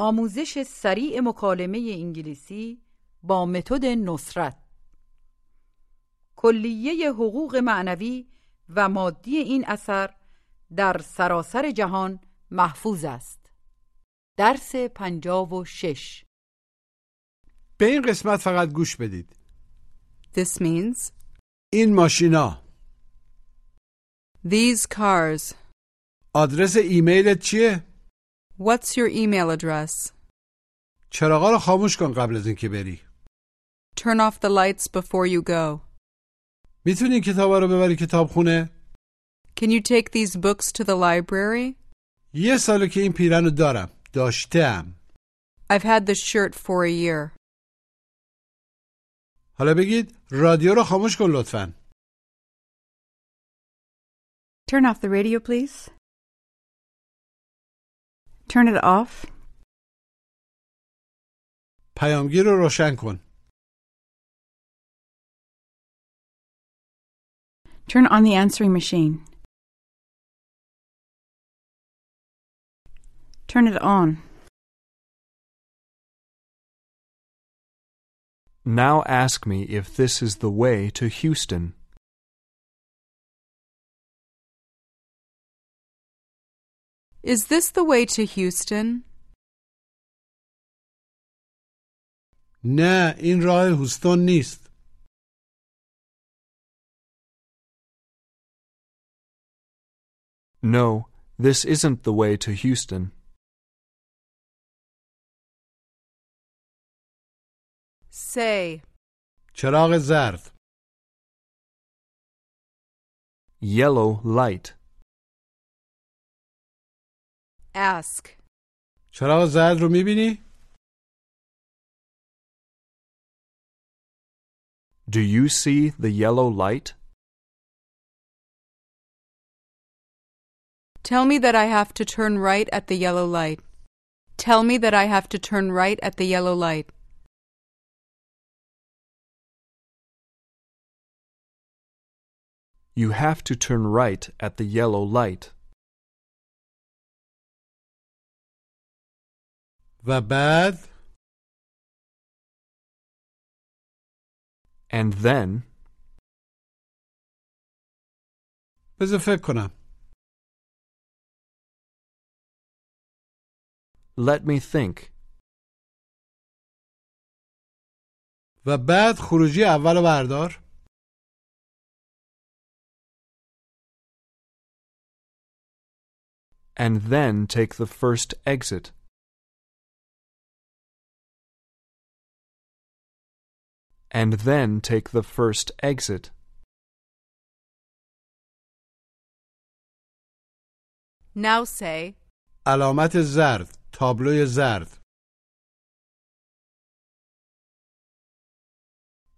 آموزش سریع مکالمه انگلیسی با متد نصرت. کلیه حقوق معنوی و مادی این اثر در سراسر جهان محفوظ است. درس پنجاب و شش. به این قسمت فقط گوش بدید. This means این ماشینا. These cars. آدرس ایمیلت چیه؟ What's your email address? چراغا رو خاموش کن قبل از اینکه بری Turn off the lights before you go. میتونی این کتابا رو ببری کتابخونه؟ Can you take these books to the library? یه ساله که این پیرن رو دارم داشتم I've had this shirt for a year. حالا بگید رادیو رو خاموش کن لطفا Turn off the radio, please. Turn it off. پیامگیر رو روشن کن Turn on the answering machine. Turn it on. Now ask me if this is the way to Houston. Is this the way to Houston? نه این راه هوستون نیست No, this isn't the way to Houston. Say, چراغ زرد Yellow light. ask. چراغ زرد رو میبینی؟ Do you see the yellow light? Tell me that I have to turn right at the yellow light. Tell me that I have to turn right at the yellow light. You have to turn right at the yellow light. و بعد And then, بذار فکر کنم let me think. و بعد خروجی اول رو بردار And then take the first exit. And then take the first exit. Now say, علامت زرد تابلوی زرد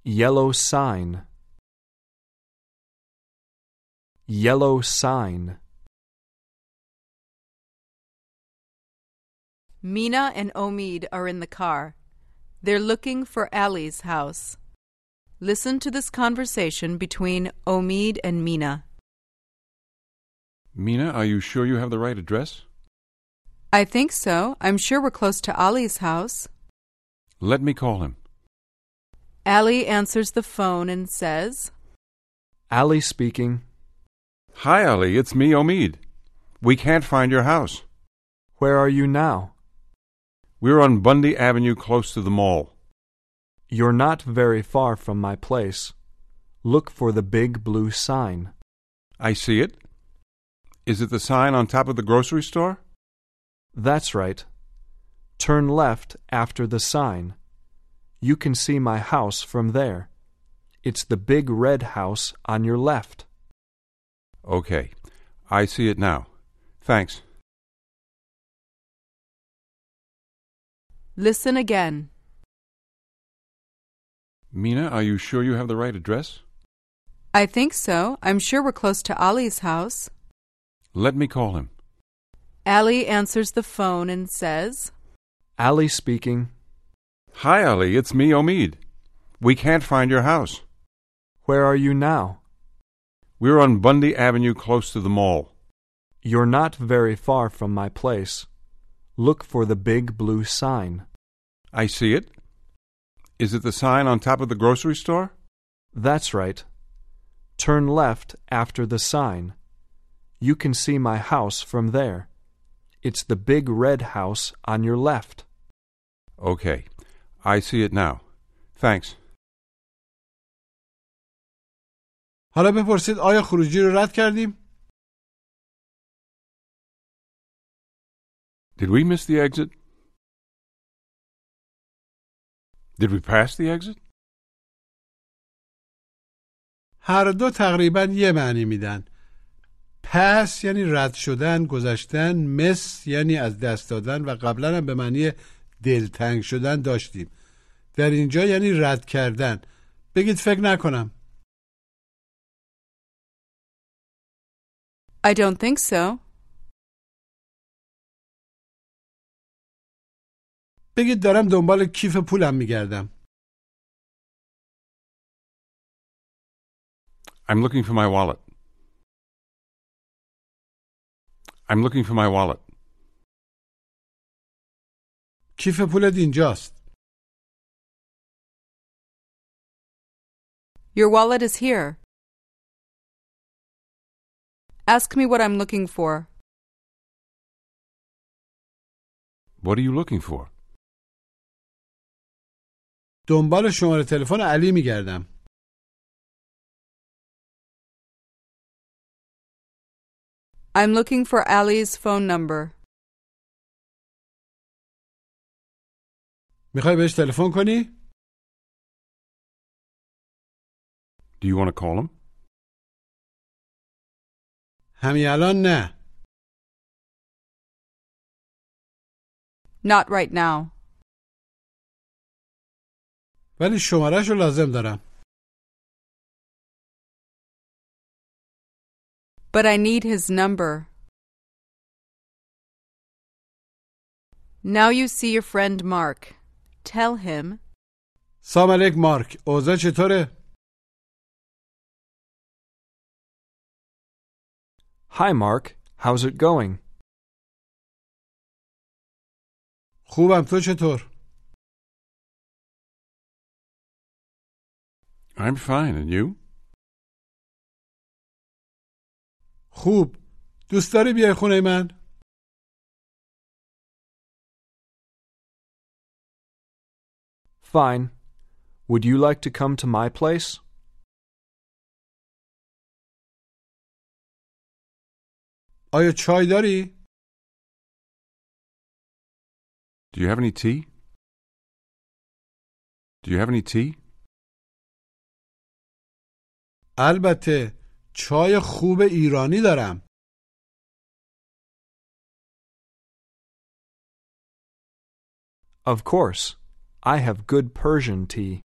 Yellow sign. Yellow sign. Mina and Omid are in the car. They're looking for Ali's house. Listen to this conversation between Omid and Mina. Mina, are you sure you have the right address? I think so. I'm sure we're close to Ali's house. Let me call him. Ali answers the phone and says, Ali speaking. Hi, Ali. It's me, Omid. We can't find your house. Where are you now? We're on Bundy Avenue close to the mall. You're not very far from my place. Look for the big blue sign. I see it. Is it the sign on top of the grocery store? That's right. Turn left after the sign. You can see my house from there. It's the big red house on your left. Okay. I see it now. Thanks. Listen again. Mina, are you sure you have the right address? I think so. I'm sure we're close to Ali's house. Let me call him. Ali answers the phone and says, Ali speaking. Hi, Ali. It's me, Omid. We can't find your house. Where are you now? We're on Bundy Avenue close to the mall. You're not very far from my place. Look for the big blue sign. I see it. Is it the sign on top of the grocery store? That's right. Turn left after the sign. You can see my house from there. It's the big red house on your left. Okay. I see it now. Thanks. حالا بپرسید آیا خروجی رو رد کردیم؟ Did we miss the exit? Did we pass the exit? هر دو تقریبا یه معنی میدن. پس یعنی رد شدن گذشتن. مس یعنی از دست دادن و قبلا هم به معنی دلتنگ شدن داشتیم. در اینجا یعنی رد کردن. بگید فکر نکنم. I don't think so. بگید دارم دنبال کیف پولم میگردم I'm looking for my wallet. I'm looking for my wallet. کیف پولت اینجاست Your wallet is here. Ask me what I'm looking for. What are you looking for? دنبال شماره تلفن علی میگردم I'm looking for Ali's phone number. می‌خوای بهش تلفن کنی Do you want to call him? همین الان نه Not right now. ولی شمارش رو لازم دارم But I need his number. Now you see your friend Mark. Tell him, سلام علیک مارک اوضاع چطوره Hi, Mark. How's it going? خوبم تو چطور I'm fine, and you? خوب دوست داری بیای خونه من Fine. Would you like to come to my place? آیا چای داری Do you have any tea? Do you have any tea? البته چای خوب ایرانی دارم Of course. I have good Persian tea.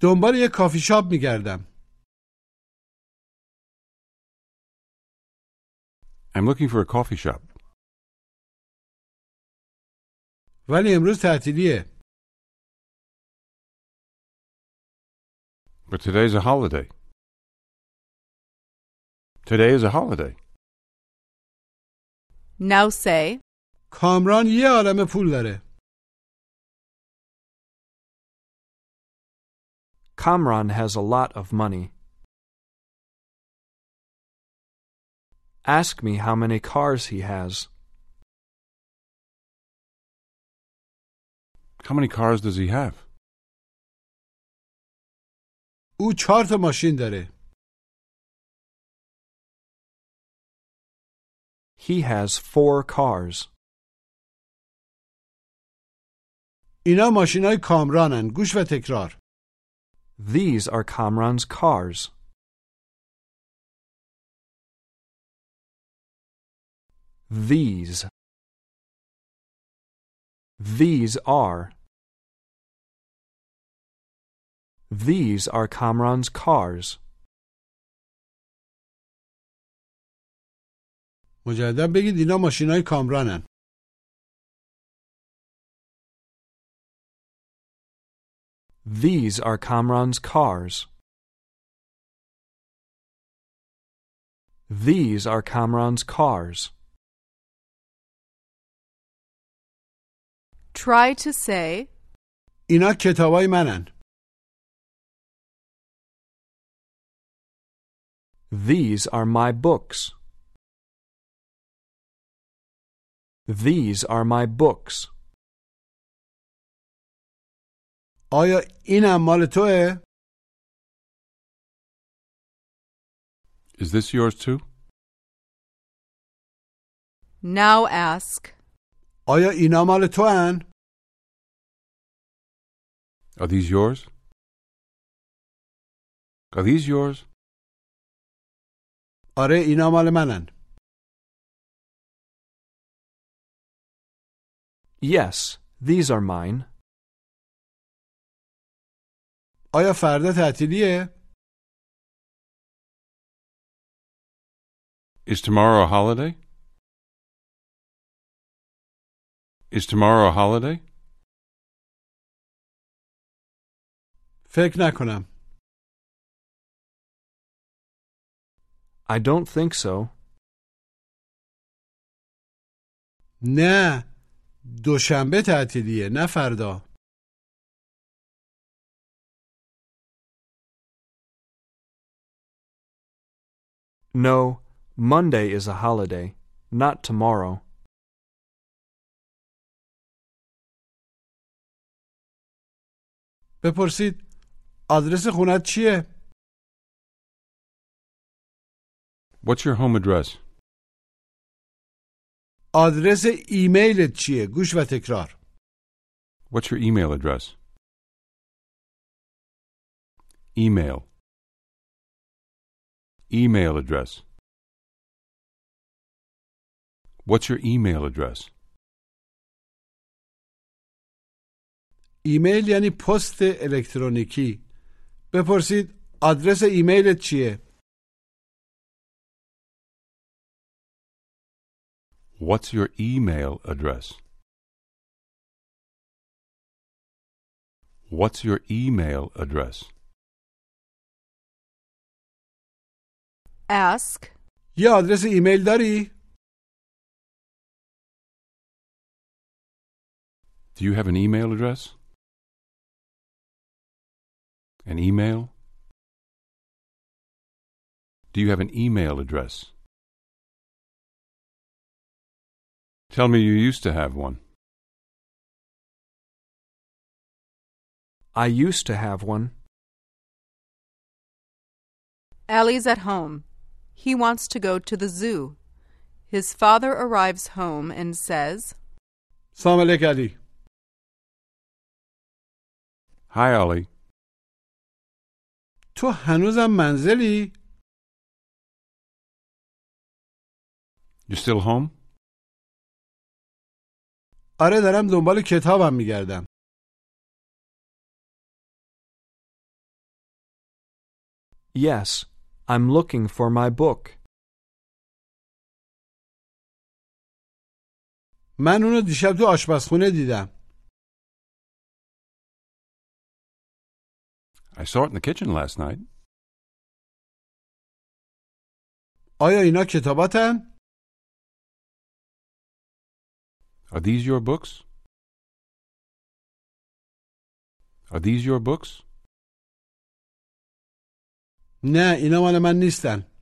دنبال یه کافی شاپ میگردم I'm looking for a coffee shop. ولی امروز تعطیلیه But today's a holiday. Today is a holiday. now say, کامران یه عالم پول داره Kamran has a lot of money. Ask me how many cars he has. How many cars does he have? او چهار تا ماشین داره He has four cars. اینا ماشین های کامرانن گوش و تکرار These are Kamran's cars. These. These are. These are Kamran's cars. مجدد بگید اینا ماشین های کامرانن These are Kamran's cars. These are Kamran's cars. Try to say, اینا کتابای منن These are my books. These are my books. آیا اینم مال توه؟ Is this yours too? now ask, آیا اینا مال تو هن؟ Are these yours? Are these yours? آره اینا مال منن Yes, these are mine. آیا فردا تعطیلیه؟ Is tomorrow a holiday? Is tomorrow a holiday? فکر نکنم I don't think so. نه دوشنبه تعطیلیه نه فردا No, Monday is a holiday, not tomorrow. بپرسید آدرس خونت چیه؟ What's your home address? آدرس ایمیلت چیه؟ گوش و تکرار What's your email address? Email. Email address. What's your email address? ایمیل یعنی پست الکترونیکی بپرسید آدرس ایمیلت چیه؟ What's your email address? What's your email address? ask, یه آدرس ایمیل داری؟ Do you have an email address? An email? Do you have an email address? Tell me you used to have one. I used to have one. Ali's at home. He wants to go to the zoo. His father arrives home and says, Salam Ali. Hi, Ali. تو هنوزم منزلی؟ You still home? آره دارم دنبال کتابم میگردم Yes, I'm looking for my book. من اونو دیشب تو آشپزخونه دیدم I saw it in the kitchen last night. آیا اینا کتاباتن؟ Are these your books? Are these your books? نه اینا مال من نیستن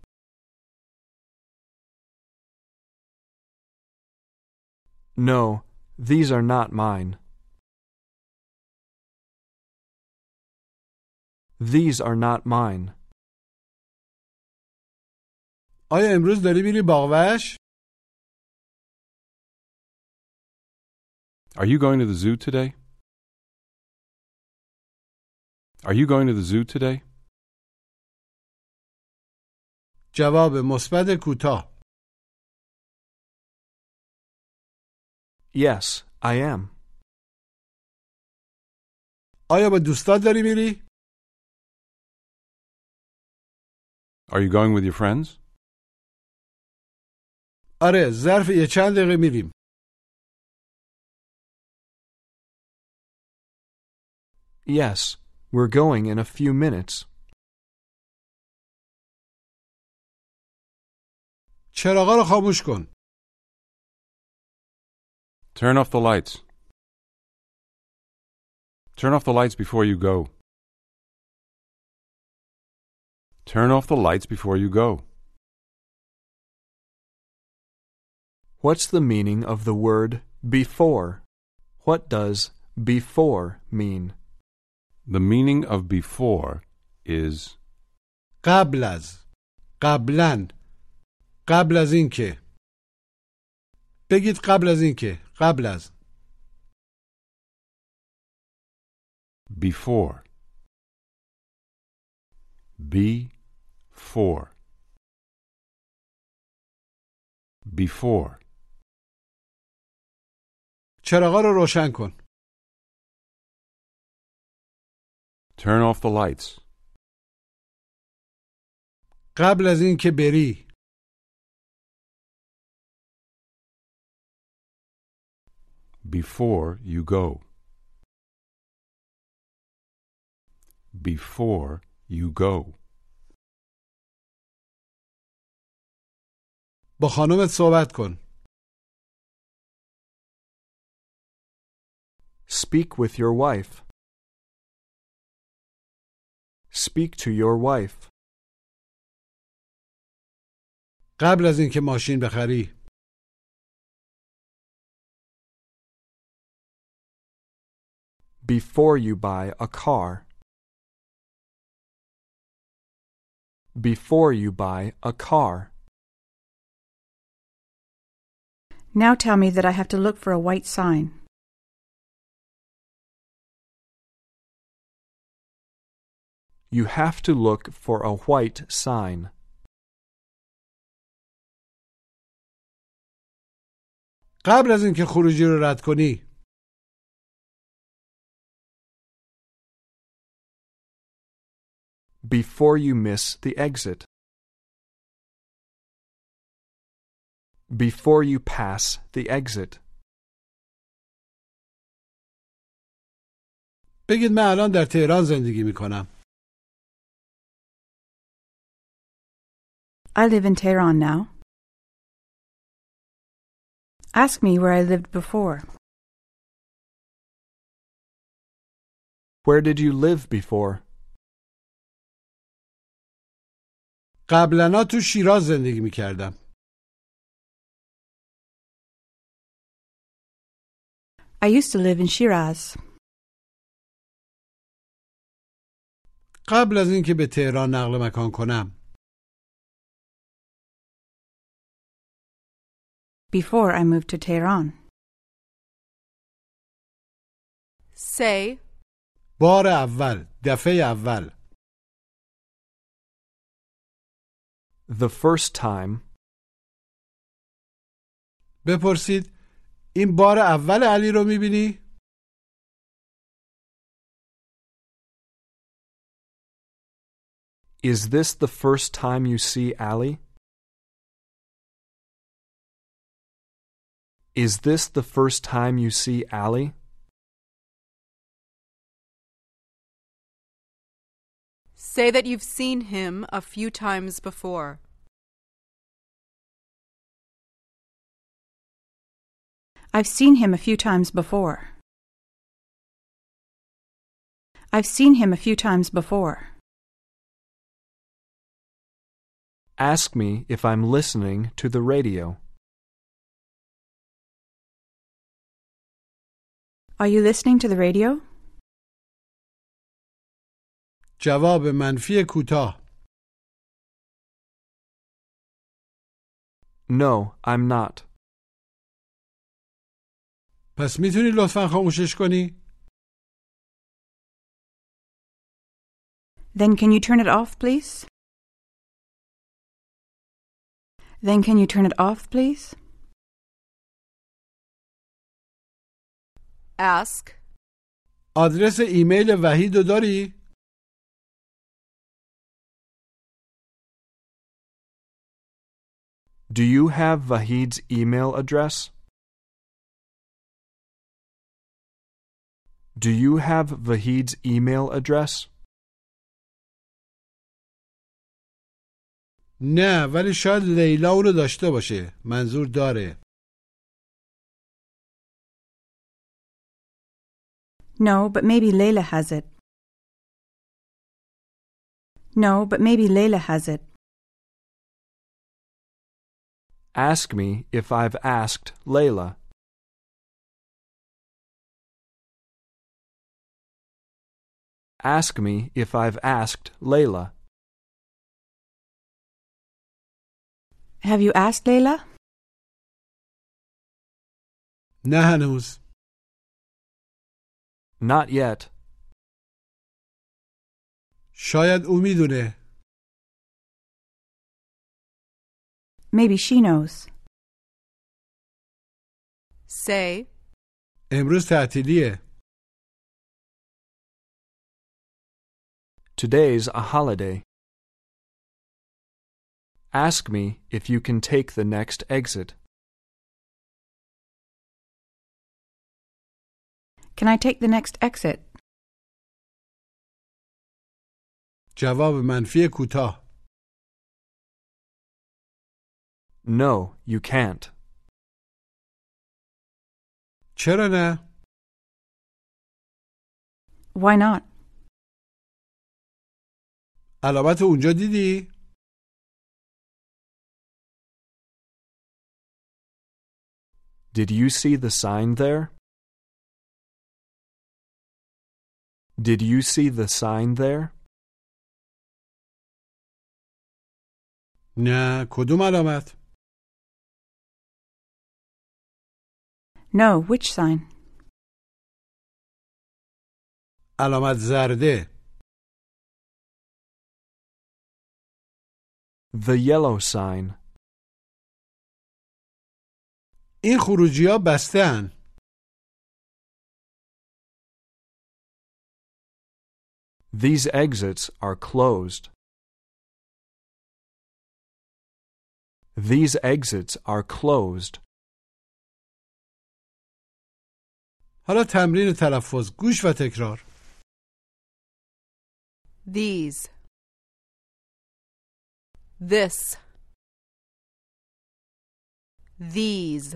No, these are not mine. These are not mine. آیا امروز داری میری باغوش؟ Are you going to the zoo today? Are you going to the zoo today? جواب مثبت کوتاه Yes, I am. آیا با دوستات داری میری؟ Are you going with your friends? آره ظرف یه چند دقیقه میریم Yes, we're going in a few minutes. چراغا رو خاموش کن Turn off the lights. Turn off the lights before you go. Turn off the lights before you go. What's the meaning of the word before? What does before mean? The meaning of before is قبل از قبلا قبل از این که بگید قبل از این که قبل از before. Before. Before. چراغا رو روشن کن Turn off the lights. قبل از این که بری Before you go. Before you go. با خانومت صحبت کن Speak with your wife. Speak to your wife. قبل از این که ماشین بخری Before you buy a car. Before you buy a car. Now tell me that I have to look for a white sign. You have to look for a white sign. قبل از اینکه خروجی رو رد کنی Before you miss the exit. Before you pass the exit. بگید من الان در تهران زندگی می کنم I live in Tehran now. Ask me where I lived before. Where did you live before? قبلا تو شیراز زندگی می کردم I used to live in Shiraz. قبل از اینکه به تهران نقل مکان کنم Before I moved to Tehran. Say, بار اول دفعه اول The first time. بپرسید این بار اول علی رو می بینی؟ Is this the first time you see Ali? Is this the first time you see Ali? say that you've seen him a few times before. I've seen him a few times before. I've seen him a few times before. Ask me if I'm listening to the radio. Are you listening to the radio? جواب منفی کوتاه No, I'm not. پس میتونی لطفا خاموشش کنی؟ Then can you turn it off, please? Then can you turn it off, please? Ask, آدرس ایمیل وحید رو داری؟ Do you have Vahid's email address? Do you have Vahid's email address? نه ولی شاید لیلا اونو داشته باشه منظور داره No, but maybe Layla has it. No, but maybe Layla has it. Ask me if I've asked Layla. Ask me if I've asked Layla. Have you asked Layla? نه هنوز Not yet. شاید او میدونه Maybe she knows. Say, امروز تعطیلیه Today's a holiday. Ask me if you can take the next exit. Can I take the next exit? جواب منفی کوتاه No, you can't. چرا نه Why not? علامت اونجا دیدی Did you see the sign there? Did you see the sign there? نه کدوم علامت No, which sign? علامت زرده The yellow sign. این خروجی ها بستن These exits are closed. These exits are closed. حالا تمرین تلفظ گوش و تکرار these. This. These.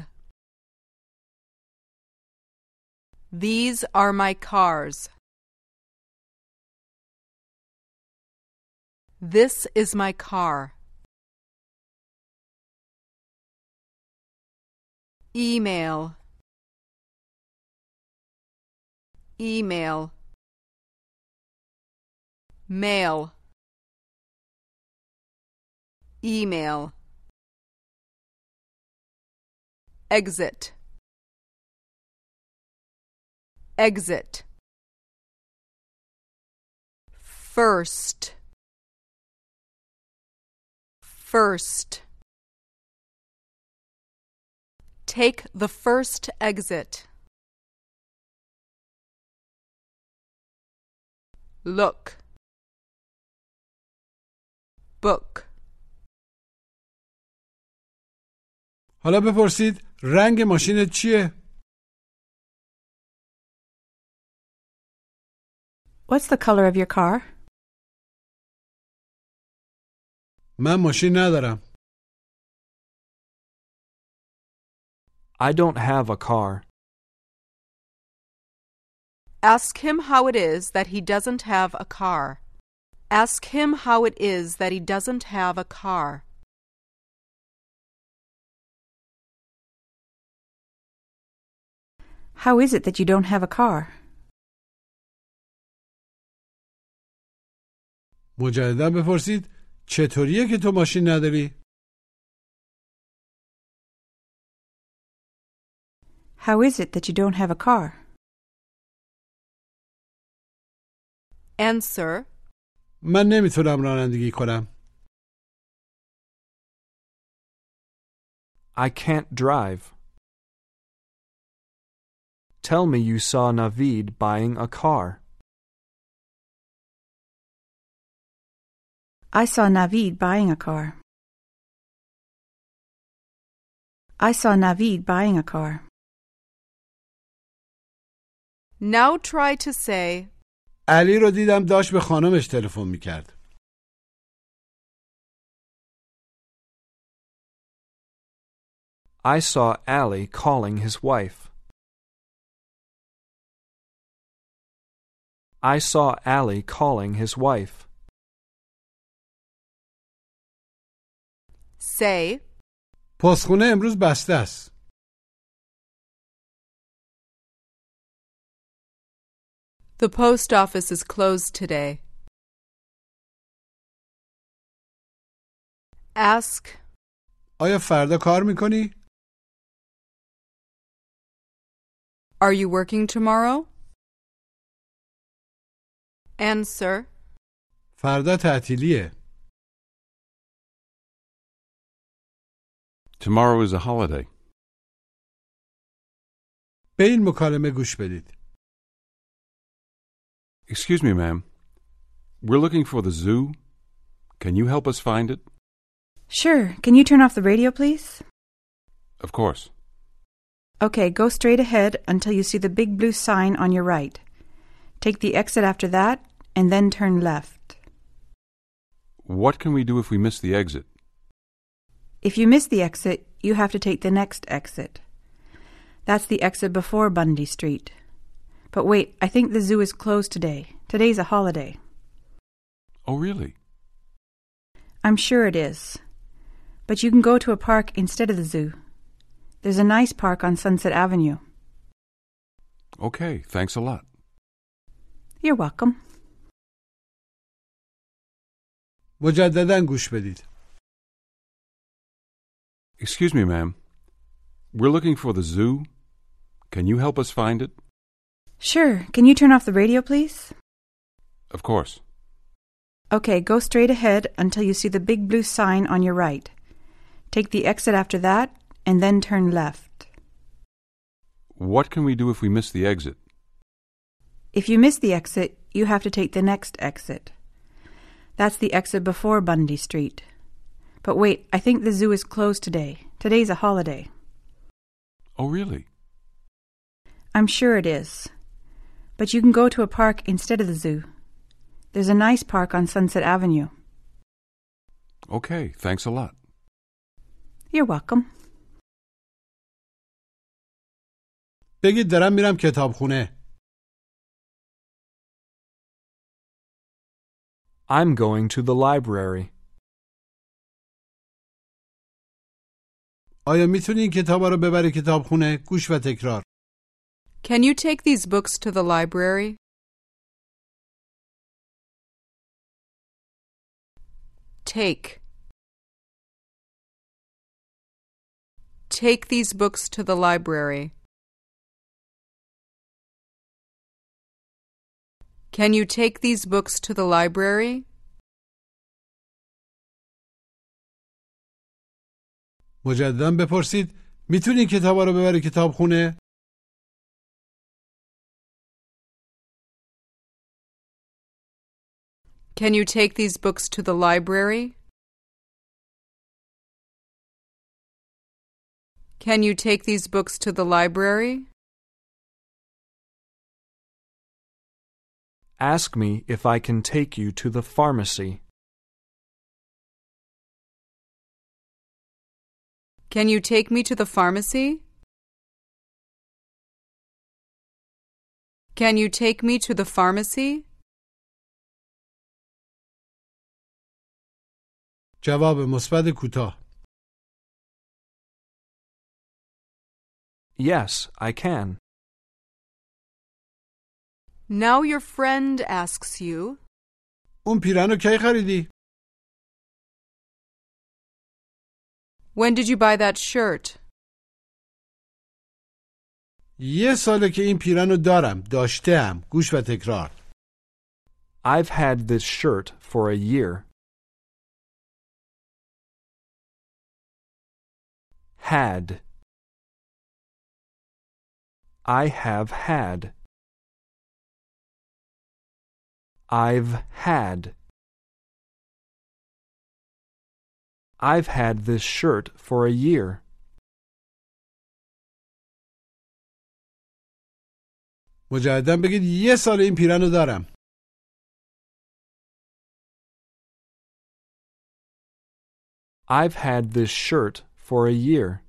These are my cars. This is my car. Email. Email. Mail. Email. Exit. Exit. First. First. Take the first exit. Look. Book. حالا بپرسید رنگ ماشینت چیه What's the color of your car? من ماشین ندارم I don't have a car. Ask him how it is that he doesn't have a car. Ask him how it is that he doesn't have a car. How is it that you don't have a car? مجددا بپرسید چطوریه که تو ماشین نداری How is it that you don't have a car? Answer من نمیتونم رانندگی کنم I can't drive. Tell me you saw Navid buying a car. I saw Navid buying a car. I saw Navid buying a car. Now try to say Ali رو دیدم داشت به خانمش تلفن میکرد. I saw Ali calling his wife. I saw Ali calling his wife. Say, پستخونه امروز بسته است. the post office is closed today. Ask, آیا فردا کار می‌کنی؟ Are you working tomorrow? Answer, فردا تعطیلیه. Tomorrow is a holiday. به این مکالمه گوش بدید. Excuse me, ma'am. We're looking for the zoo. Can you help us find it? Sure. Can you turn off the radio, please? Of course. Okay, go straight ahead until you see the big blue sign on your right. Take the exit after that, and then turn left. What can we do if we miss the exit? If you miss the exit, you have to take the next exit. That's the exit before Bundy Street. But wait, I think the zoo is closed today. Today's a holiday. Oh, really? I'm sure it is. But you can go to a park instead of the zoo. There's a nice park on Sunset Avenue. Okay, thanks a lot. You're welcome. مجددا گوش بدید. Excuse me, ma'am. We're looking for the zoo. Can you help us find it? Sure. Can you turn off the radio, please? Of course. Okay, go straight ahead until you see the big blue sign on your right. Take the exit after that, and then turn left. What can we do if we miss the exit? If you miss the exit, you have to take the next exit. That's the exit before Bundy Street. But wait, I think the zoo is closed today. Today's a holiday. Oh, really? I'm sure it is. But you can go to a park instead of the zoo. There's a nice park on Sunset Avenue. Okay, thanks a lot. You're welcome. بگید دارم میرم کتابخونه. I'm going to the library. آیا میتونی این کتابا رو ببری کتابخونه؟ گوش و تکرار. Can you take these books to the library? Take. Take these books to the library. Can you take these books to the library? مجددا بپرسید میتونی این کتابا رو ببری کتابخونه؟ Can you take these books to the library? Can you take these books to the library? Ask me if I can take you to the pharmacy. Can you take me to the pharmacy? Can you take me to the pharmacy? جواب مثبت کوتاه. Yes, I can. Now your friend asks you, اون پیرن رو کی خریدی؟ When did you buy that shirt? یه ساله که این پیرن رو دارم. داشتم. گوش و تکرار. I've had this shirt for a year. Had. I have had. I've had. I've had this shirt for a year. مجددا بگید یه سال این پیرن رو دارم. I've had this shirt for a year.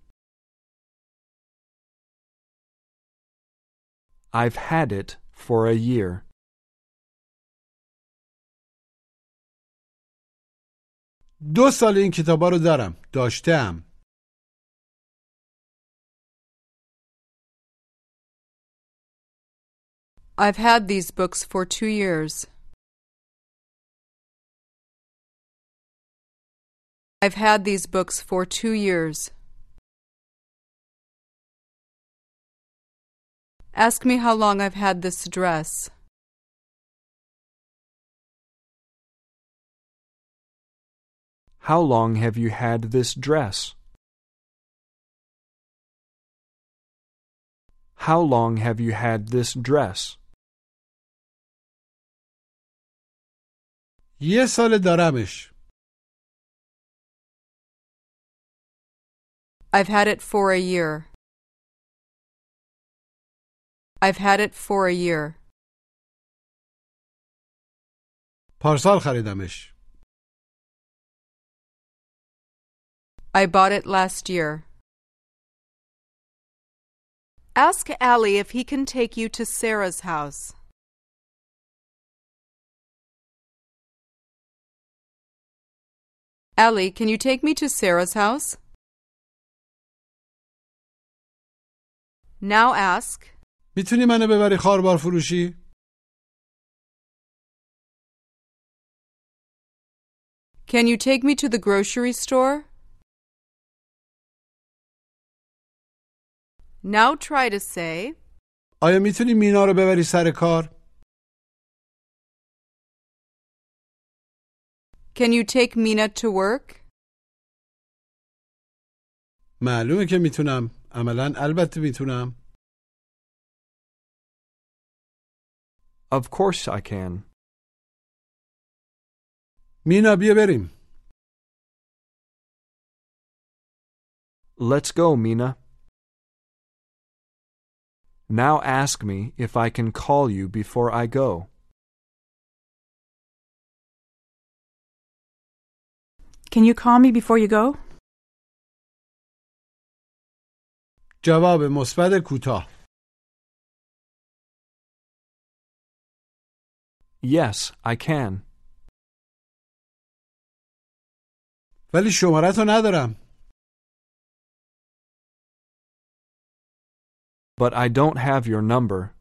I've had it for a year. دو سال این کتابا رو دارم داشتم I've had these books for two years. I've had these books for two years. Ask me how long I've had this dress. How long have you had this dress? How long have you had this dress? یه سال دارمش I've had it for a year. I've had it for a year. پارسال خریدمش I bought it last year. Ask Allie if he can take you to Sarah's house. Allie, can you take me to Sarah's house? Now ask, میتونی منو ببری خاربار فروشی Can you take me to the grocery store? Now try to say, آیا میتونی مینا رو ببری سر کار Can you take Mina to work? معلومه که میتونم عملا البته میتونم Of course I can. مینا بیا بریم Let's go, Mina. Now ask me if I can call you before I go. Can you call me before you go? جواب مثبت کوتاه Yes, I can. ولی شمارت رو ندارم But I don't have your number.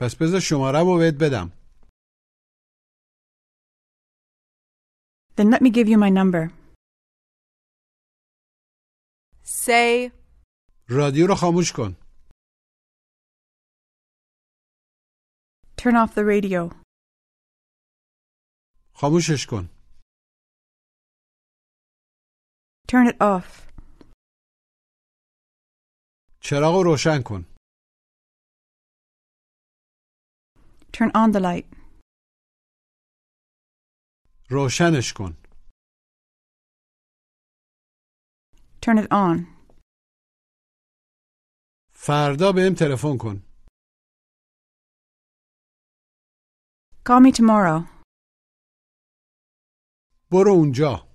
پس بذار شمارم رو بهت بدم Then let me give you my number. Say, رادیو رو خاموش کن Turn off the radio. خاموشش کن Turn it off. چراغ رو روشن کن Turn on the light. روشنش کن Turn it on. فردا بهم تلفن کن Call me tomorrow. برو اونجا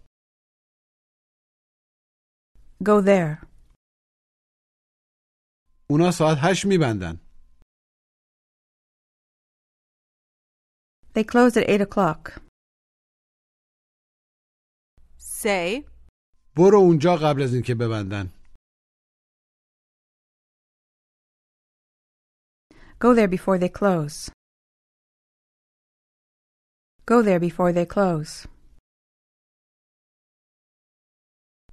Go there. اونا ساعت هشت میبندن They close at 8 o'clock. say, برو اونجا قبل از اینکه ببندن Go there before they close. Go there before they close.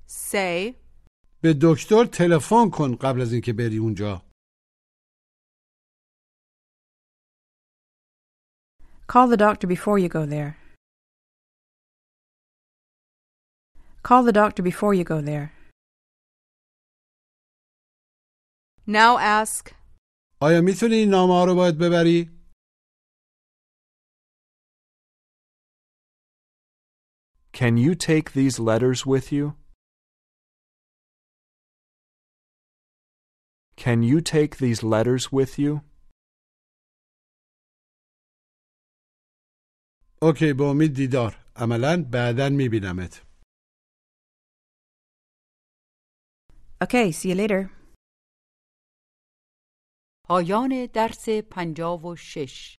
say, به دکتر تلفن کن قبل از اینکه بری اونجا Call the doctor before you go there. Call the doctor before you go there. now ask, آیا میتونی این نامه ها رو باید ببری؟ Can you take these letters with you? Can you take these letters with you? اوکی به امید دیدار عملا بعدا میبینمت Okay, see you later. پایان درس پنجاه و شش